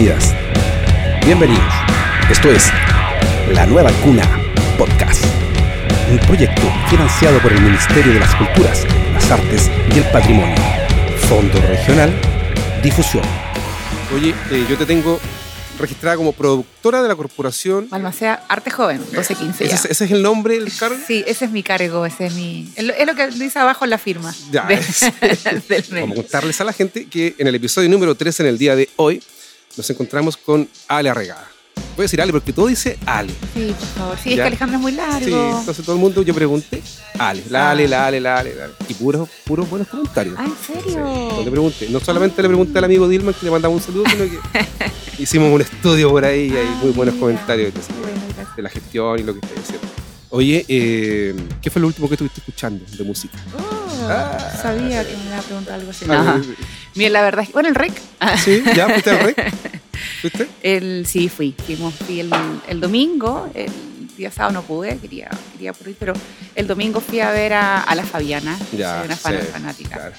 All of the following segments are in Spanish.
bienvenidas. Bienvenidos. Esto es La Nueva Cuna Podcast. Un proyecto financiado por el Ministerio de las Culturas, las Artes y el Patrimonio. Fondo Regional Difusión. Oye, eh, yo te tengo registrada como productora de la corporación. Balmacea Arte Joven, 1215. ¿Ese, ya. es- ese es el nombre del cargo? Sí, ese es mi cargo, ese es mi. Es lo, que dice abajo en la firma. Ya, de- es- del Vamos a contarles a la gente que en el episodio número 3, en el día de hoy, nos encontramos con Ale Arregada. Voy a decir Ale porque todo dice Ale. Sí, por favor. Sí, es que Alejandro es muy largo. Sí, entonces todo el mundo yo pregunté Ale, la Ale, la Ale, la Ale, la Ale. Y puros, puros buenos comentarios. Ah, ¿en Sí, serio? no le pregunté. No solamente le pregunté al amigo Dilman que le mandaba un saludo, sino que hicimos un estudio por ahí y hay muy buenos Ah, comentarios de, Bueno, gracias. de la gestión y lo que está haciendo. Oye, eh, ¿qué fue lo último que estuviste escuchando de música? Oh, Ah, sabía sí. que me iba a preguntar algo así. Ah, No. Mira, la verdad es que. Bueno, el REC. Sí, ¿ya fuiste al rey? ¿Fuiste? El, sí, fui. Fuimos, fui el, el domingo. El día sábado no pude, quería, quería por ir, pero el domingo fui a ver a, a la Fabiana. Ya, soy una fan- sí, fanática. Claro,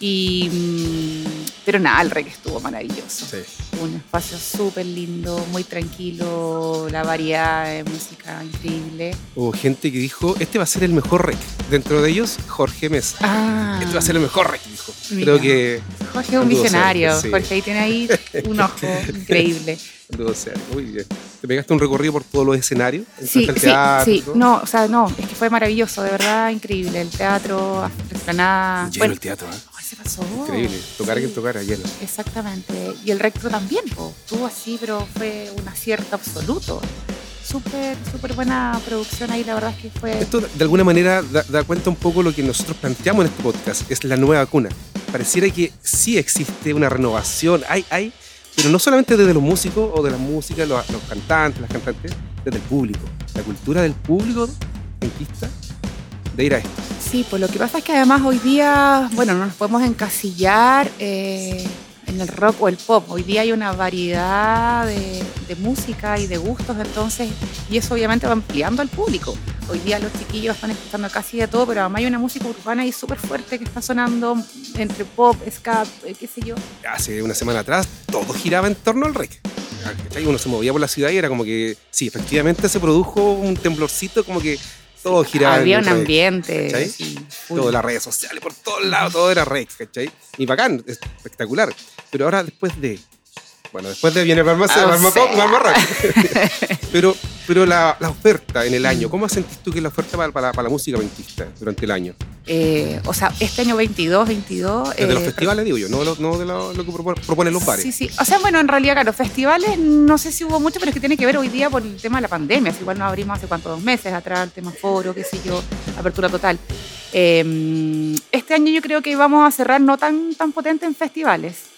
Y, mm, pero nada, el REC estuvo maravilloso. sí. Un espacio súper lindo, muy tranquilo, la variedad de música increíble. Hubo gente que dijo, este va a ser el mejor rec. Dentro de ellos, Jorge Mesa. Ah, Este va a ser el mejor rec. Mira. Creo que Jorge es un visionario. sí. Jorge ahí tiene ahí un ojo increíble. anduvo cerca. Muy bien. ¿Te pegaste un recorrido por todos los escenarios? Sí, al sí, teatro, sí. No, o sea, no, es que fue maravilloso, de verdad increíble. El teatro, la explanada. Lleno Bueno, el teatro, ¿eh? se pasó. Increíble. Tocar a Sí. quien tocara, lleno. Exactamente. Y el recto también, po. estuvo así, pero fue un acierto absoluto. Súper, súper buena producción ahí, la verdad es que fue... Esto de alguna manera da, da cuenta un poco lo que nosotros planteamos en este podcast, es la nueva cuna. Pareciera que sí existe una renovación, hay, hay, pero no solamente desde los músicos o de la música, los, cantantes, las cantantes, desde el público. La cultura del público en vista de ir a esto. Sí, pues lo que pasa es que además hoy día, bueno, no nos podemos encasillar eh, en el rock o el pop. Hoy día hay una variedad de, música y de gustos, entonces, y eso obviamente va ampliando al público. Hoy día los chiquillos están escuchando casi de todo, pero además hay una música urbana ahí súper fuerte que está sonando entre pop, ska, eh, qué sé yo. Hace una semana atrás todo giraba en torno al rec. Uno se movía por la ciudad y era como que, sí, efectivamente se produjo un temblorcito, como que todo giraba. Había un ambiente. ¿cachai? sí. Todas las redes sociales, por todos lados, todo era rec, ¿cachai? Y bacán, es espectacular. Pero ahora después de. Bueno, después de viene Balma Ah, pero pero la, la oferta en el año, ¿cómo sentís tú que es la oferta para, para- para la música ventista durante el año? Eh, o sea, este año 22, 22. Desde los eh, festivales, digo yo, no, lo- no de lo, lo que propo- proponen los bares. Sí, sí. O sea, bueno, en realidad, claro, festivales no sé si hubo mucho, pero es que tiene que ver hoy día por el tema de la pandemia. Si igual nos abrimos hace cuánto, dos meses atrás, el tema foro, qué sé yo, apertura total. Eh, este año yo creo que vamos a cerrar no tan, tan potente en festivales.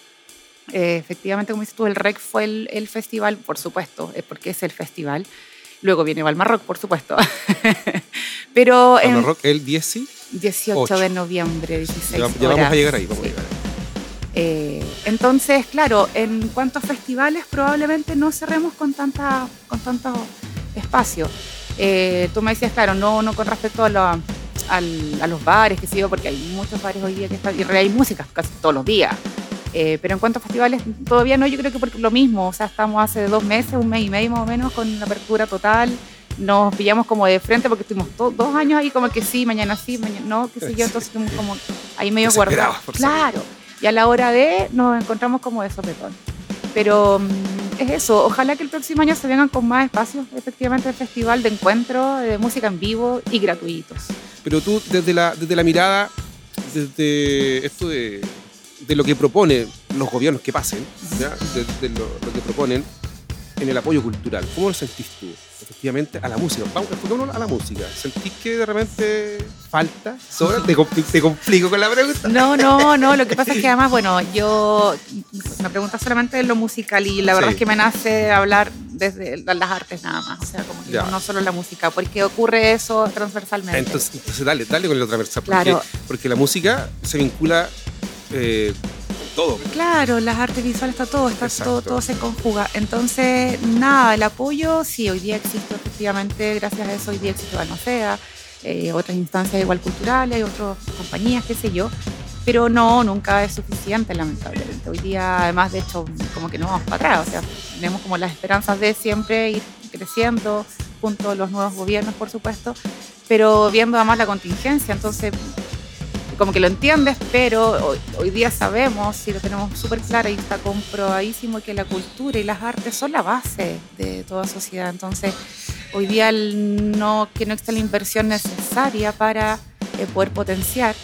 Eh, efectivamente, como dices tú, el REC fue el, el festival, por supuesto, es porque es el festival. Luego viene Balmar Rock, por supuesto. pero Balma en Rock, el 10 sí. 18 Ocho. de noviembre, 16 Ya, ya vamos horas. a llegar ahí, vamos Sí. a llegar ahí. Eh, entonces, claro, en cuanto a festivales, probablemente no cerremos con, tanta, con tanto espacio. Eh, tú me decías, claro, no, no con respecto a, la- al- a los bares, que sé yo, porque hay muchos bares hoy día que están, y hay música casi todos los días. Eh, pero en cuanto a festivales, todavía no, yo creo que por lo mismo, o sea, estamos hace dos meses, un mes y medio más o menos, con la apertura total. Nos pillamos como de frente porque estuvimos dos años ahí como que sí, mañana sí, mañana no, qué sé yo, entonces estuvimos como ahí medio guardados. Claro, y a la hora de nos encontramos como de sopetón. Pero mm, es eso, ojalá que el próximo año se vengan con más espacios, efectivamente, de festival, de encuentro, de música en vivo y gratuitos. Pero tú, desde la, desde la mirada, desde esto de, de lo que proponen los gobiernos que pasen, ¿ya? de, de lo, lo que proponen en el apoyo cultural, ¿cómo lo sentís tú? Efectivamente, a la música. Vamos, enfoquémonos a la música. ¿Sentís que de repente falta? ¿Sobra? ¿Te, compli- te complico con la pregunta? No, no, no, lo que pasa es que además, bueno, yo me preguntas solamente de lo musical y la verdad Sí. es que me nace hablar desde las artes nada más, o sea, como que no, solo la música, porque ocurre eso transversalmente. Entonces, entonces dale, dale con otra transversal. Porque, Claro. porque la música se vincula eh, todo. Claro, las artes visuales está todo, está todo, todo se conjuga. Entonces, nada, el apoyo, sí, hoy día existe efectivamente, gracias a eso hoy día existe Balmacea, eh, otras instancias igual culturales, otras compañías, qué sé yo. pero no, nunca es suficiente, lamentablemente. Hoy día, además, de hecho, como que no vamos para atrás, o sea, tenemos como las esperanzas de siempre ir creciendo junto a los nuevos gobiernos, por supuesto, pero viendo además la contingencia, entonces como que lo entiendes, pero hoy, día sabemos y lo tenemos súper claro y está comprobadísimo que la cultura y las artes son la base de toda sociedad. Entonces, hoy día no, que no está la inversión necesaria para eh, poder potenciar,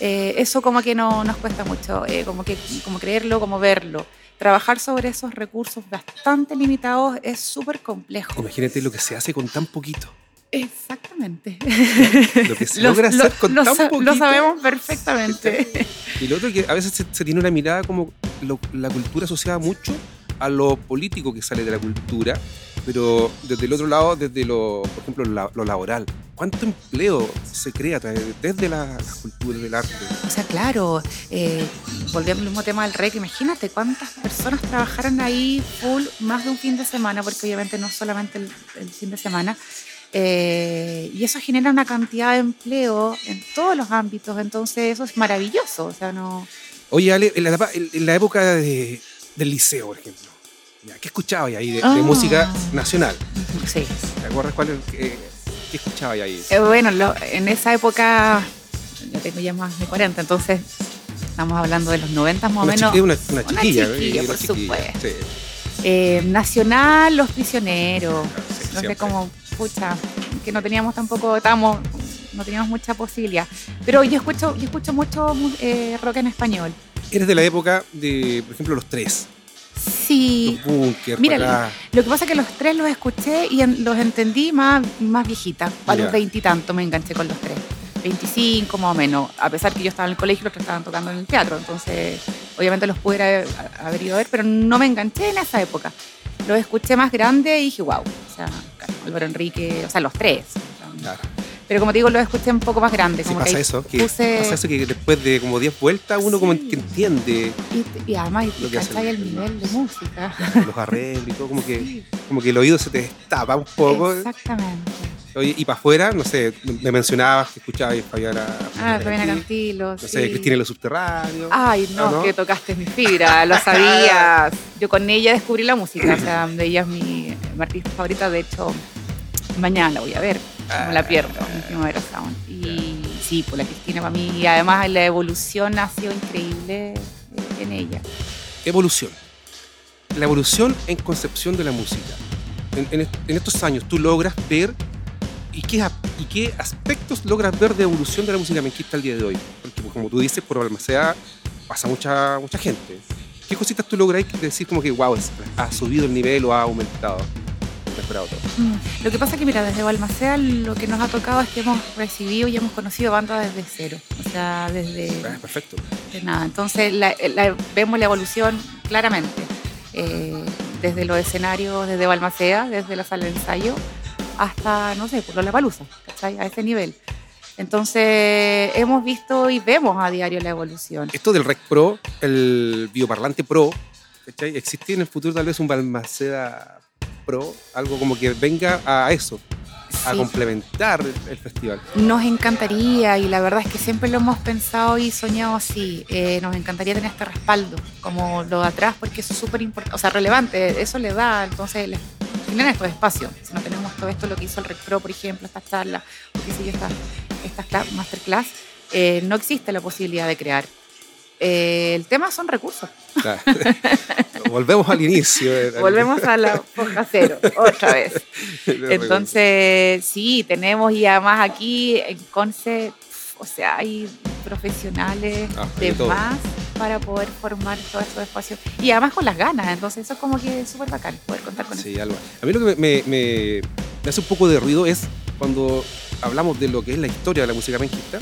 eh, eso como que no nos cuesta mucho, eh, como que como creerlo, como verlo. Trabajar sobre esos recursos bastante limitados es súper complejo. Imagínate lo que se hace con tan poquito. Exactamente. Lo que se logra hacer con tan poquito. Lo sabemos perfectamente. Y lo otro es que a veces se, tiene una mirada como la cultura asociada mucho a lo político que sale de la cultura, pero desde el otro lado, desde lo, por ejemplo, lo, laboral. ¿Cuánto empleo se crea desde la, la cultura del arte? O sea, claro, eh, volviendo al mismo tema del REC, imagínate cuántas personas trabajaron ahí full más de un fin de semana, porque obviamente no solamente el fin de semana, eh, y eso genera una cantidad de empleo en todos los ámbitos, entonces eso es maravilloso. O sea, no... Oye, Ale, en la, época del liceo, por ejemplo, ¿qué escuchabas ahí de, ah. música nacional? Sí. ¿Te acuerdas cuál, eh, qué escuchabas ahí? Eh, bueno, en esa época, yo tengo ya más de 40, entonces estamos hablando de los 90 más o menos. Una, una, chiquilla, una por supuesto. nacional, Los Prisioneros. no sé cómo que no teníamos tampoco, estábamos, no teníamos mucha posibilidad. Pero yo escucho, yo escucho mucho eh, rock en español. Eres de la época de, por ejemplo, los tres. Sí. Los Mira, lo que pasa es que los tres los escuché y los entendí más, más viejitas. A los veintitantos me enganché con los tres. 25 más o menos, a pesar que yo estaba en el colegio y los que estaban tocando en el teatro, entonces obviamente los pudiera haber ido a ver, pero no me enganché en esa época. Los escuché más grande y dije, wow, o sea, Álvaro Enrique, o sea, los tres. Claro. Pero como te digo, lo escuché un poco más grande. Como pasa, eso, que pasa eso que después de como 10 vueltas uno como que entiende. Y, además, lo que hace el nivel de música. Los arreglos y todo, como que, como que el oído se te destapa un poco. Exactamente. Oye, y para afuera, no sé, me mencionabas que escuchabas Fabiana. Ah, Fabiana Cantilo. No sé, Cristina en los subterráneos. Ay, no, que tocaste mi fibra, lo sabías. Yo con ella descubrí la música, o sea, ella es mi, artista favorita, de hecho, mañana la voy a ver, no la pierdo, mi primavera sound. Y sí, pues la Cristina para mí, y además la evolución ha sido increíble en ella. Evolución. La evolución en concepción de la música. en, en estos años tú logras ver ¿Y qué, ¿Y qué aspectos logras ver de evolución de la música menquista al día de hoy? Porque pues, como tú dices, por Balmaceda pasa mucha, mucha gente. ¿Qué cositas tú logras decir como que, wow, ha subido el nivel o ha aumentado? Mejorado todo? Mm, lo que pasa es que, mira, desde Balmaceda lo que nos ha tocado es que hemos recibido y hemos conocido bandas desde cero. O sea, desde... Ah, perfecto. De nada. Entonces, vemos la evolución claramente. Eh, desde los escenarios, desde Balmaceda, desde la sala de ensayo, hasta, no sé, por la palusa, ¿cachai? A ese nivel. Entonces, hemos visto y vemos a diario la evolución. Esto del Rec Pro, el bioparlante Pro, ¿cachai? ¿Existe en el futuro tal vez un Balmaceda Pro? Algo como que venga a eso, a complementar el, festival. Nos encantaría, y la verdad es que siempre lo hemos pensado y soñado así. Eh, nos encantaría tener este respaldo, como lo de atrás, porque eso es súper importante, o sea, relevante. Eso le da, entonces, tienen estos espacios. Si no tenemos todo esto, lo que hizo el Recpro, por ejemplo, estas charlas, o qué sé yo, estas, estas masterclass, eh, no existe la posibilidad de crear. Eh, el tema son recursos. Volvemos al inicio. Volvemos a la foja cero, otra vez. Entonces, sí, tenemos y además aquí en Conce, o sea, hay profesionales ah, de más para poder formar todos estos espacios y además con las ganas, entonces eso es como que es súper bacán poder contar con sí, Algo. A mí lo que me, me, hace un poco de ruido es cuando hablamos de lo que es la historia de la música menquista,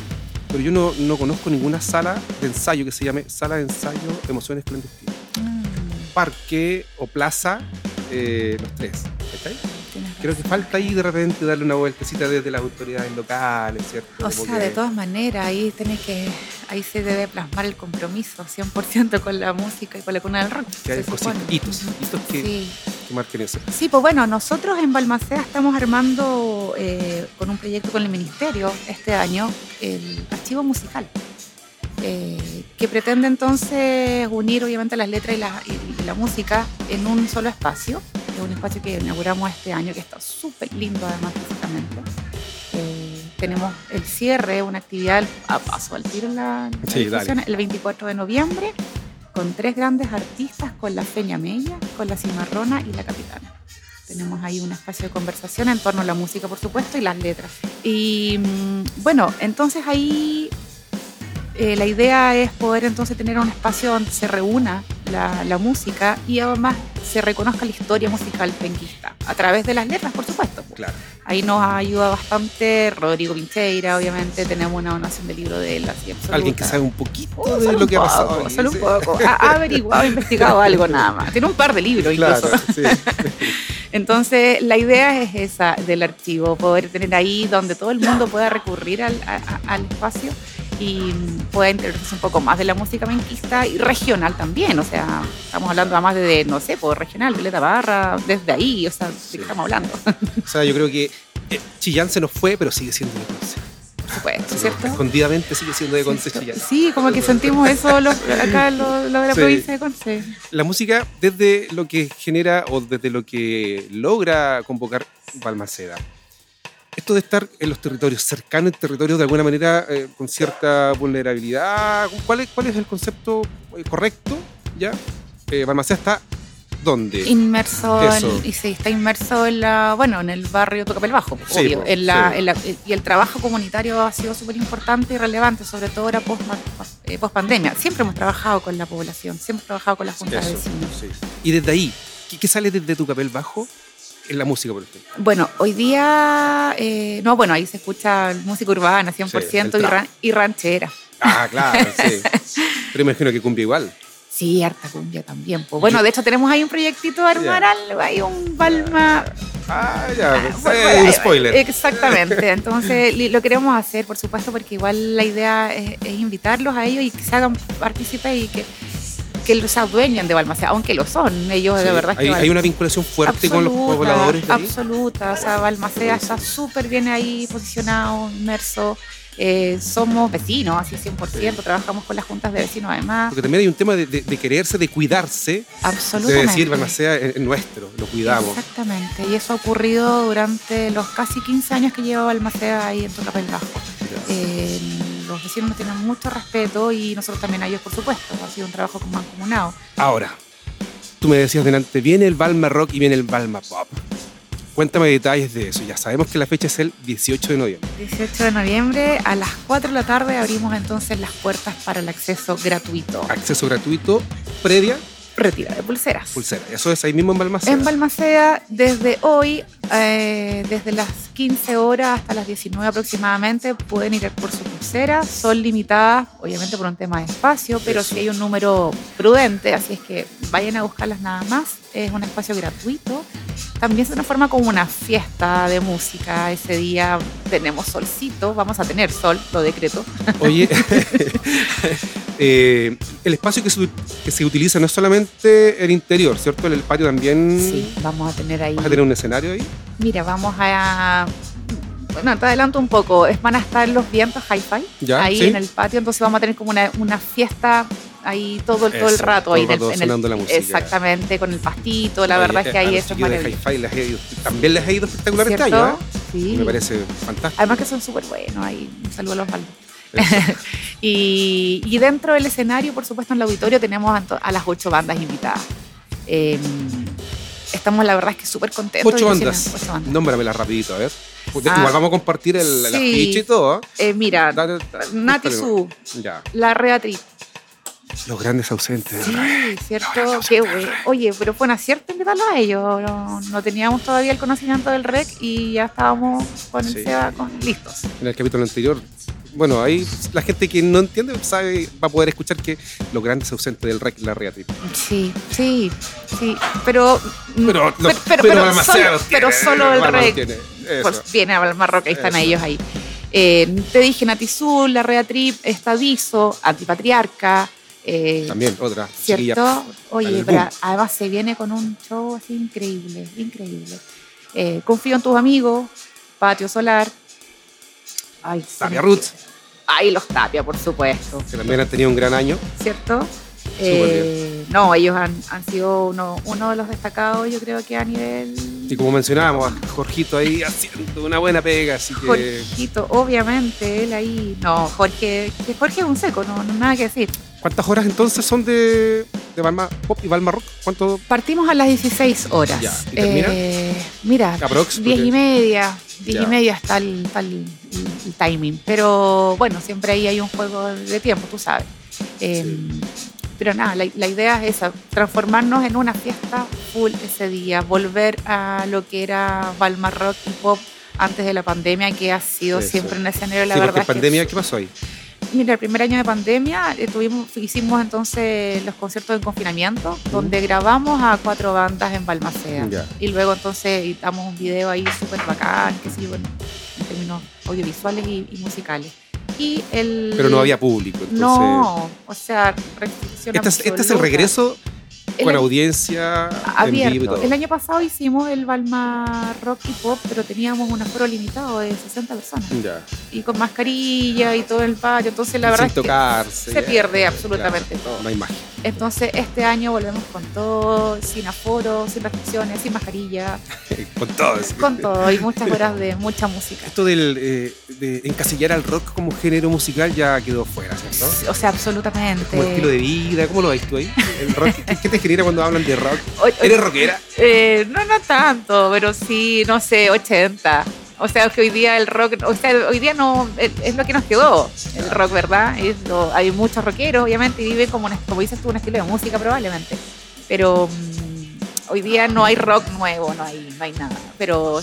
pero yo no, no conozco ninguna sala de ensayo que se llame Sala de Ensayo Emociones Clandestinas. Mm. Parque o plaza, eh, los tres. ¿Está creo que falta ahí de repente darle una vueltecita desde las autoridades locales, ¿cierto? O sea, de todas maneras, ahí tenés que, ahí se debe plasmar el compromiso 100% con la música y con la cuna del rock. Que hay hitos, hitos que, eso. Sí, pues bueno, nosotros en Balmaceda estamos armando eh, con un proyecto con el Ministerio este año el archivo musical. eh, que pretende entonces unir obviamente las letras y la, y la música en un solo espacio. Es un espacio que inauguramos este año que está súper lindo además físicamente. Eh, tenemos el cierre, una actividad a paso al tiro en la, la Sí, dale. el 24 de noviembre con tres grandes artistas, con la Feña Mella, con la Cimarrona y la Capitana. Tenemos ahí un espacio de conversación en torno a la música, por supuesto, y las letras. Y mm, bueno, entonces ahí eh, la idea es poder entonces tener un espacio donde se reúna la, la música y además se reconozca la historia musical penquista, a través de las letras, por supuesto. Claro. Ahí nos ayuda bastante Rodrigo Pincheira, obviamente, tenemos una donación de libro de él, así. Alguien que sabe un poquito de lo que ha pasado. solo un poco. Ha, averiguado, investigado algo nada más. Tiene un par de libros incluso. Claro, sí. Entonces, la idea es esa del archivo, poder tener ahí donde todo el mundo pueda recurrir al, a- a- al espacio y pueda interesarse un poco más de la música menquista y regional también. O sea, estamos hablando además de, no sé, por regional, Violeta Barra, desde ahí, o sea, ¿de qué estamos hablando? O sea, yo creo que eh, Chillán se nos fue, pero sigue siendo de Conce. Por supuesto, ¿cierto? Escondidamente sigue siendo de Conce. Chillán. Sí, como que sentimos eso los- acá lo, lo de la Sí. provincia de Conce. La música, desde lo que genera o desde lo que logra convocar Balmaceda, esto de estar en los territorios, cercano en territorios de alguna manera eh, con cierta vulnerabilidad, ¿cuál es, cuál es el concepto eh, correcto? ¿Ya? Eh, Balmaceda está ¿dónde? Inmerso en, y sí, está inmerso en la, bueno, en el barrio Tocapel Bajo, Sí, obvio. po, en la, sí. en la- y el trabajo comunitario ha sido súper importante y relevante, sobre todo ahora post, eh, post pandemia. Siempre hemos trabajado con la población, siempre hemos trabajado con las juntas de vecinos. Y desde ahí, ¿qué, qué sale desde tu papel bajo en la música, por ejemplo? Bueno, hoy día, eh, no, bueno, ahí se escucha música urbana 100% Sí, y, ran- y ranchera. Ah, claro, sí. Pero imagino que cumbia igual. Sí, harta cumbia también. po. Bueno, de hecho tenemos ahí un proyectito de armar Ya. algo, hay un Balma Ah, ya, Ah, pues, bueno, eh, bueno, spoiler. Exactamente. Entonces lo queremos hacer, por supuesto, porque igual la idea es, es invitarlos a ellos y que se hagan partícipes y que, que los adueñen de Balmaceda, aunque lo son. Ellos Sí, de verdad que hay, una vinculación fuerte con los pobladores de ahí. Absoluta. O sea, Balmaceda está súper bien ahí posicionado, inmerso. Eh, somos vecinos, así 100%. Trabajamos con las juntas de vecinos además. Porque también hay un tema de, de- de quererse, de cuidarse, de Absolutamente. decir, Balmaceda es es nuestro, lo cuidamos. Exactamente, y eso ha ocurrido durante los casi 15 años que lleva Balmaceda ahí en Tocapel Bajo. Eh, los vecinos nos tienen mucho respeto y nosotros también a ellos, por supuesto. Ha sido un trabajo como mancomunado. Ahora, tú me decías delante, viene el Balma Rock y viene el Balma Pop. Cuéntame detalles de eso. Ya sabemos que la fecha es el 18 de noviembre. 18 de noviembre a las 4 de la tarde abrimos entonces las puertas para el acceso gratuito. Acceso gratuito, previa, Retira de pulseras. pulsera. Eso es ahí mismo en Balmaceda. En Balmaceda, desde hoy, eh, desde las 15 horas hasta las 19 aproximadamente, pueden ir por su pulsera. Son limitadas, obviamente por un tema de espacio, pero si hay un número prudente, así es que vayan a buscarlas nada más. Es un espacio gratuito. También se transforma como una fiesta de música. Ese día tenemos solcito, vamos a tener sol, lo decreto. Oye, eh, el espacio que se, que se utiliza no es solamente el interior, ¿cierto? En el patio también Sí, vamos a tener ahí. vas a tener un escenario ahí. Mira, vamos a. Bueno, te adelanto un poco. Es- Van a estar los vientos hi-fi ahí sí. en el patio, entonces vamos a tener como una, una fiesta ahí todo, el- todo el rato. todo ahí el en el- en el- la música. Exactamente, con el pastito. La Oye, verdad es que ahí eso es maravilloso. Ido- también les ha ido espectacular este ¿Cierto? año, ¿eh? Sí. Me parece fantástico. Además que son súper buenos ahí. Un saludo a los Osvaldo. Y, y dentro del escenario, por supuesto, en el auditorio tenemos a, las ocho bandas invitadas. Eh, estamos, la verdad, es que súper contentos. Ocho bandas. Ocho bandas. Nómbramelas rapidito, a ver. Porque Ah, Igual vamos a compartir el, sí. y todo. ¿eh? Eh, mira, Dale- Nati búscalo. Su, Ya. La Reatriz. Los grandes ausentes. Sí, cierto. Qué bueno. Oye, pero fue un acierto invitarlos a ellos. No, no teníamos todavía el conocimiento del REC y ya estábamos con el Sí. SEBA con, listos. En el capítulo anterior. Bueno, ahí la gente que no entiende sabe, va a poder escuchar que los grandes ausentes del REC la Reatriz. Sí, sí, sí. Pero. Pero, los- pero, pero pero solo, tiene, el REC. tiene. Pues viene a Balmarroca y están Eso. ellos ahí. Eh, te dije Natizul, La Reatrip, Estadizo, Antipatriarca. eh, También, otra. ¿Cierto? Oye, pero además se viene con un show así increíble, increíble. Eh, confío en tus amigos, Patio Solar. Ay, se Tapia Ay, los Tapia, por supuesto. Que también han tenido un gran año. ¿Cierto? Eh, no, ellos han, han sido uno, uno de los destacados, yo creo que a nivel Y como mencionábamos, Jorgito ahí haciendo una buena pega, así que. Jorgito, obviamente, él ahí. No, Jorge, que Jorge es un seco, no, no nada que decir. ¿Cuántas horas entonces son de, de Balma Pop y Balma Rock? ¿Cuánto? Partimos a las 16 horas. Ya, ¿y termina? Eh, mira, Aprox, 10 y porque- media. 10 Ya. y media está el, está el- el timing. Pero bueno, siempre ahí hay un juego de tiempo, tú sabes. Eh, Pero nada, la, la idea es esa, transformarnos en una fiesta full ese día, volver a lo que era Balma Rock y Pop antes de la pandemia, que ha sido Sí, siempre sí. un escenario, la sí, verdad. porque es que pandemia, ¿qué pasó ahí? Mira, el primer año de pandemia eh, tuvimos, hicimos entonces los conciertos en confinamiento, donde grabamos a cuatro bandas en Balmaceda. Y luego entonces editamos un video ahí súper bacán, que sí, bueno, en términos audiovisuales y, y musicales. Y el, Pero no había público. Entonces, No, o sea, restricción Este es, este es el regreso con año- audiencia en abierto. vivo y todo. El año pasado hicimos el Balma Rock y Pop, pero teníamos un aforo limitado de 60 personas. Ya. Y con mascarilla y todo el patio. Entonces, la verdad Sin es que tocarse. se ya. pierde absolutamente todo. No hay magia. Entonces, este año volvemos con todo, sin aforo, sin restricciones, sin mascarilla, con todo. eso. con todo y muchas horas de mucha música. Esto del, eh, de encasillar al rock como género musical ya quedó fuera, ¿cierto? O sea, absolutamente. Como estilo de vida, ¿cómo lo ves tú ahí? El rock, ¿qué, te genera cuando hablan de rock? ¿Eres rockera? eh, no, no tanto, pero sí, no sé, 80. O sea, que hoy día el rock, o sea, hoy día no, es lo que nos quedó, el rock, ¿verdad? Es lo- hay muchos rockeros, obviamente, y viven como, un- como dices tú, un estilo de música probablemente. Pero mm, hoy día no hay rock nuevo, no hay, no hay nada. Pero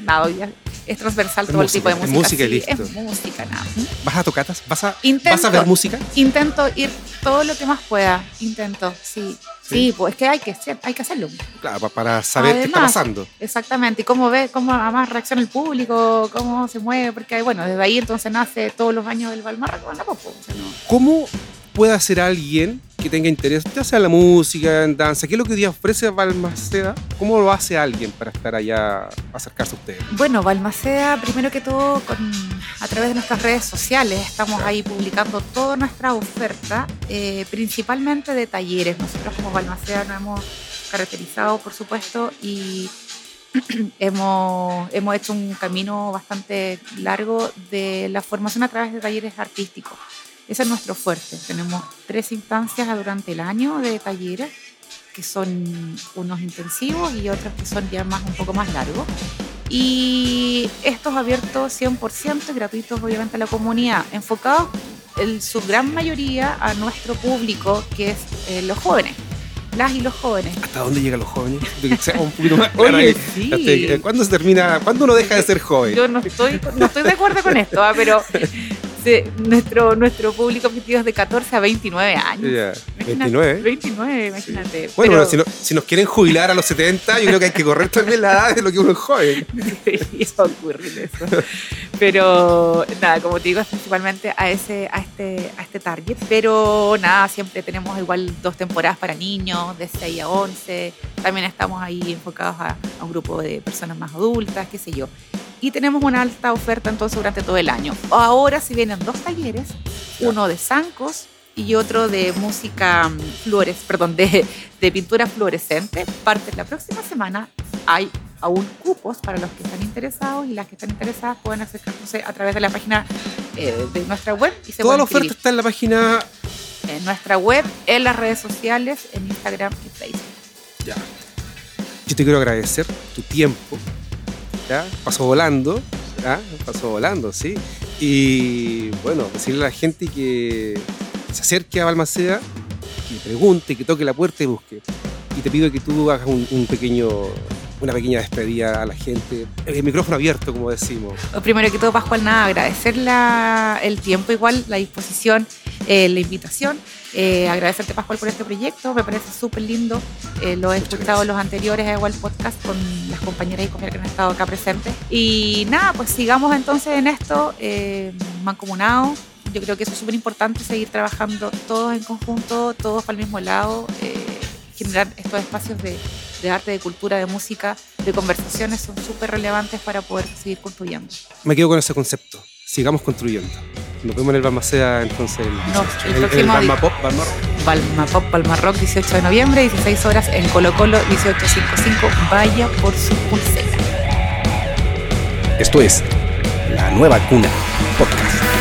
nada, hoy día es transversal Es todo música, el tipo de es música. música y sí, listo. Es música, nada. ¿Vas a tocatas? ¿Vas a, Intento. ¿Vas a ver música? Intento ir todo lo que más pueda, intento, sí. Sí. Sí, pues es que hay que, hay que hacerlo. Claro, pa- para saber qué está pasando. Exactamente, y cómo ve, cómo además reacciona el público, cómo se mueve, porque bueno, desde ahí entonces nace todos los años del Balmarra con la popo. o sea, no. ¿Cómo puede hacer alguien que tenga interés, ya sea en la música, en danza, qué es lo que hoy día ofrece Balmaceda? ¿Cómo lo hace alguien para estar allá, acercarse a ustedes? Bueno, Balmaceda, primero que todo, con, a través de nuestras redes sociales, estamos ahí publicando toda nuestra oferta, eh, principalmente de talleres. Nosotros como Balmaceda nos hemos caracterizado, por supuesto, y hemos, hemos hecho un camino bastante largo de la formación a través de talleres artísticos. Ese es nuestro fuerte. Tenemos tres instancias durante el año de talleres, que son unos intensivos y otros que son ya más un poco más largos. Y estos abiertos 100% y gratuitos obviamente a la comunidad, enfocados en su gran mayoría a nuestro público, que es eh, los jóvenes, las y los jóvenes. ¿Hasta dónde llegan los jóvenes? Un poquito más Oye, sí. ¿Cuándo se termina? ¿Cuándo uno deja de ser joven? Yo no estoy, no estoy de acuerdo con esto, ah, pero nuestro, nuestro público objetivo es de 14 a 29 años. Imagínate, 29. 29, imagínate. Bueno, Pero- si, no- si nos quieren jubilar a los 70, yo creo que hay que correr también la edad de lo que uno es joven. eso. Pero nada, como te digo, es principalmente a ese, a este, a este target. Pero nada, siempre tenemos igual dos temporadas para niños, de 6 a 11. También estamos ahí enfocados a, a un grupo de personas más adultas, qué sé yo. Y tenemos una alta oferta entonces durante todo el año. Ahora si vienen dos talleres, uno de zancos y otro de música mm, flores, perdón, de, de pintura fluorescente. Parte la próxima semana. Hay aún cupos para los que están interesados y las que están interesadas pueden acercarse a través de la página eh, de nuestra web y se Toda la oferta está en la página. en nuestra web, en las redes sociales, en Instagram y Facebook. Ya. Yo te quiero agradecer tu tiempo. Pasó volando. Pasó volando, sí. Y bueno, decirle a la gente que se acerque a Balmaceda, que pregunte, que toque la puerta y busque. Y te pido que tú hagas un, pequeño, una pequeña despedida a la gente. El micrófono abierto, como decimos. Primero que todo, Pascual, nada, agradecer la- el tiempo igual, la disposición, eh, la invitación. Eh, agradecerte, Pascual, por este proyecto. Me parece súper lindo. Eh, lo he Muchas escuchado gracias. los anteriores, igual podcast con las compañeras y compañeros que han estado acá presentes. Y nada, pues sigamos entonces en esto, eh, mancomunados. Yo creo que eso es súper importante, seguir trabajando todos en conjunto, todos para el mismo lado. eh, generar estos espacios de, de arte, de cultura, de música, de conversaciones son súper relevantes para poder seguir construyendo. Me quedo con ese concepto. Sigamos construyendo. Nos vemos en el Balmaceda entonces. El, No, 18. el el, próximo- Balma Pop, Balma Palma Pop, Palma Rock, 18 de noviembre, 16 horas en Colo Colo, 1855. Vaya por su pulsera. Esto es La Nueva Cuna Podcast.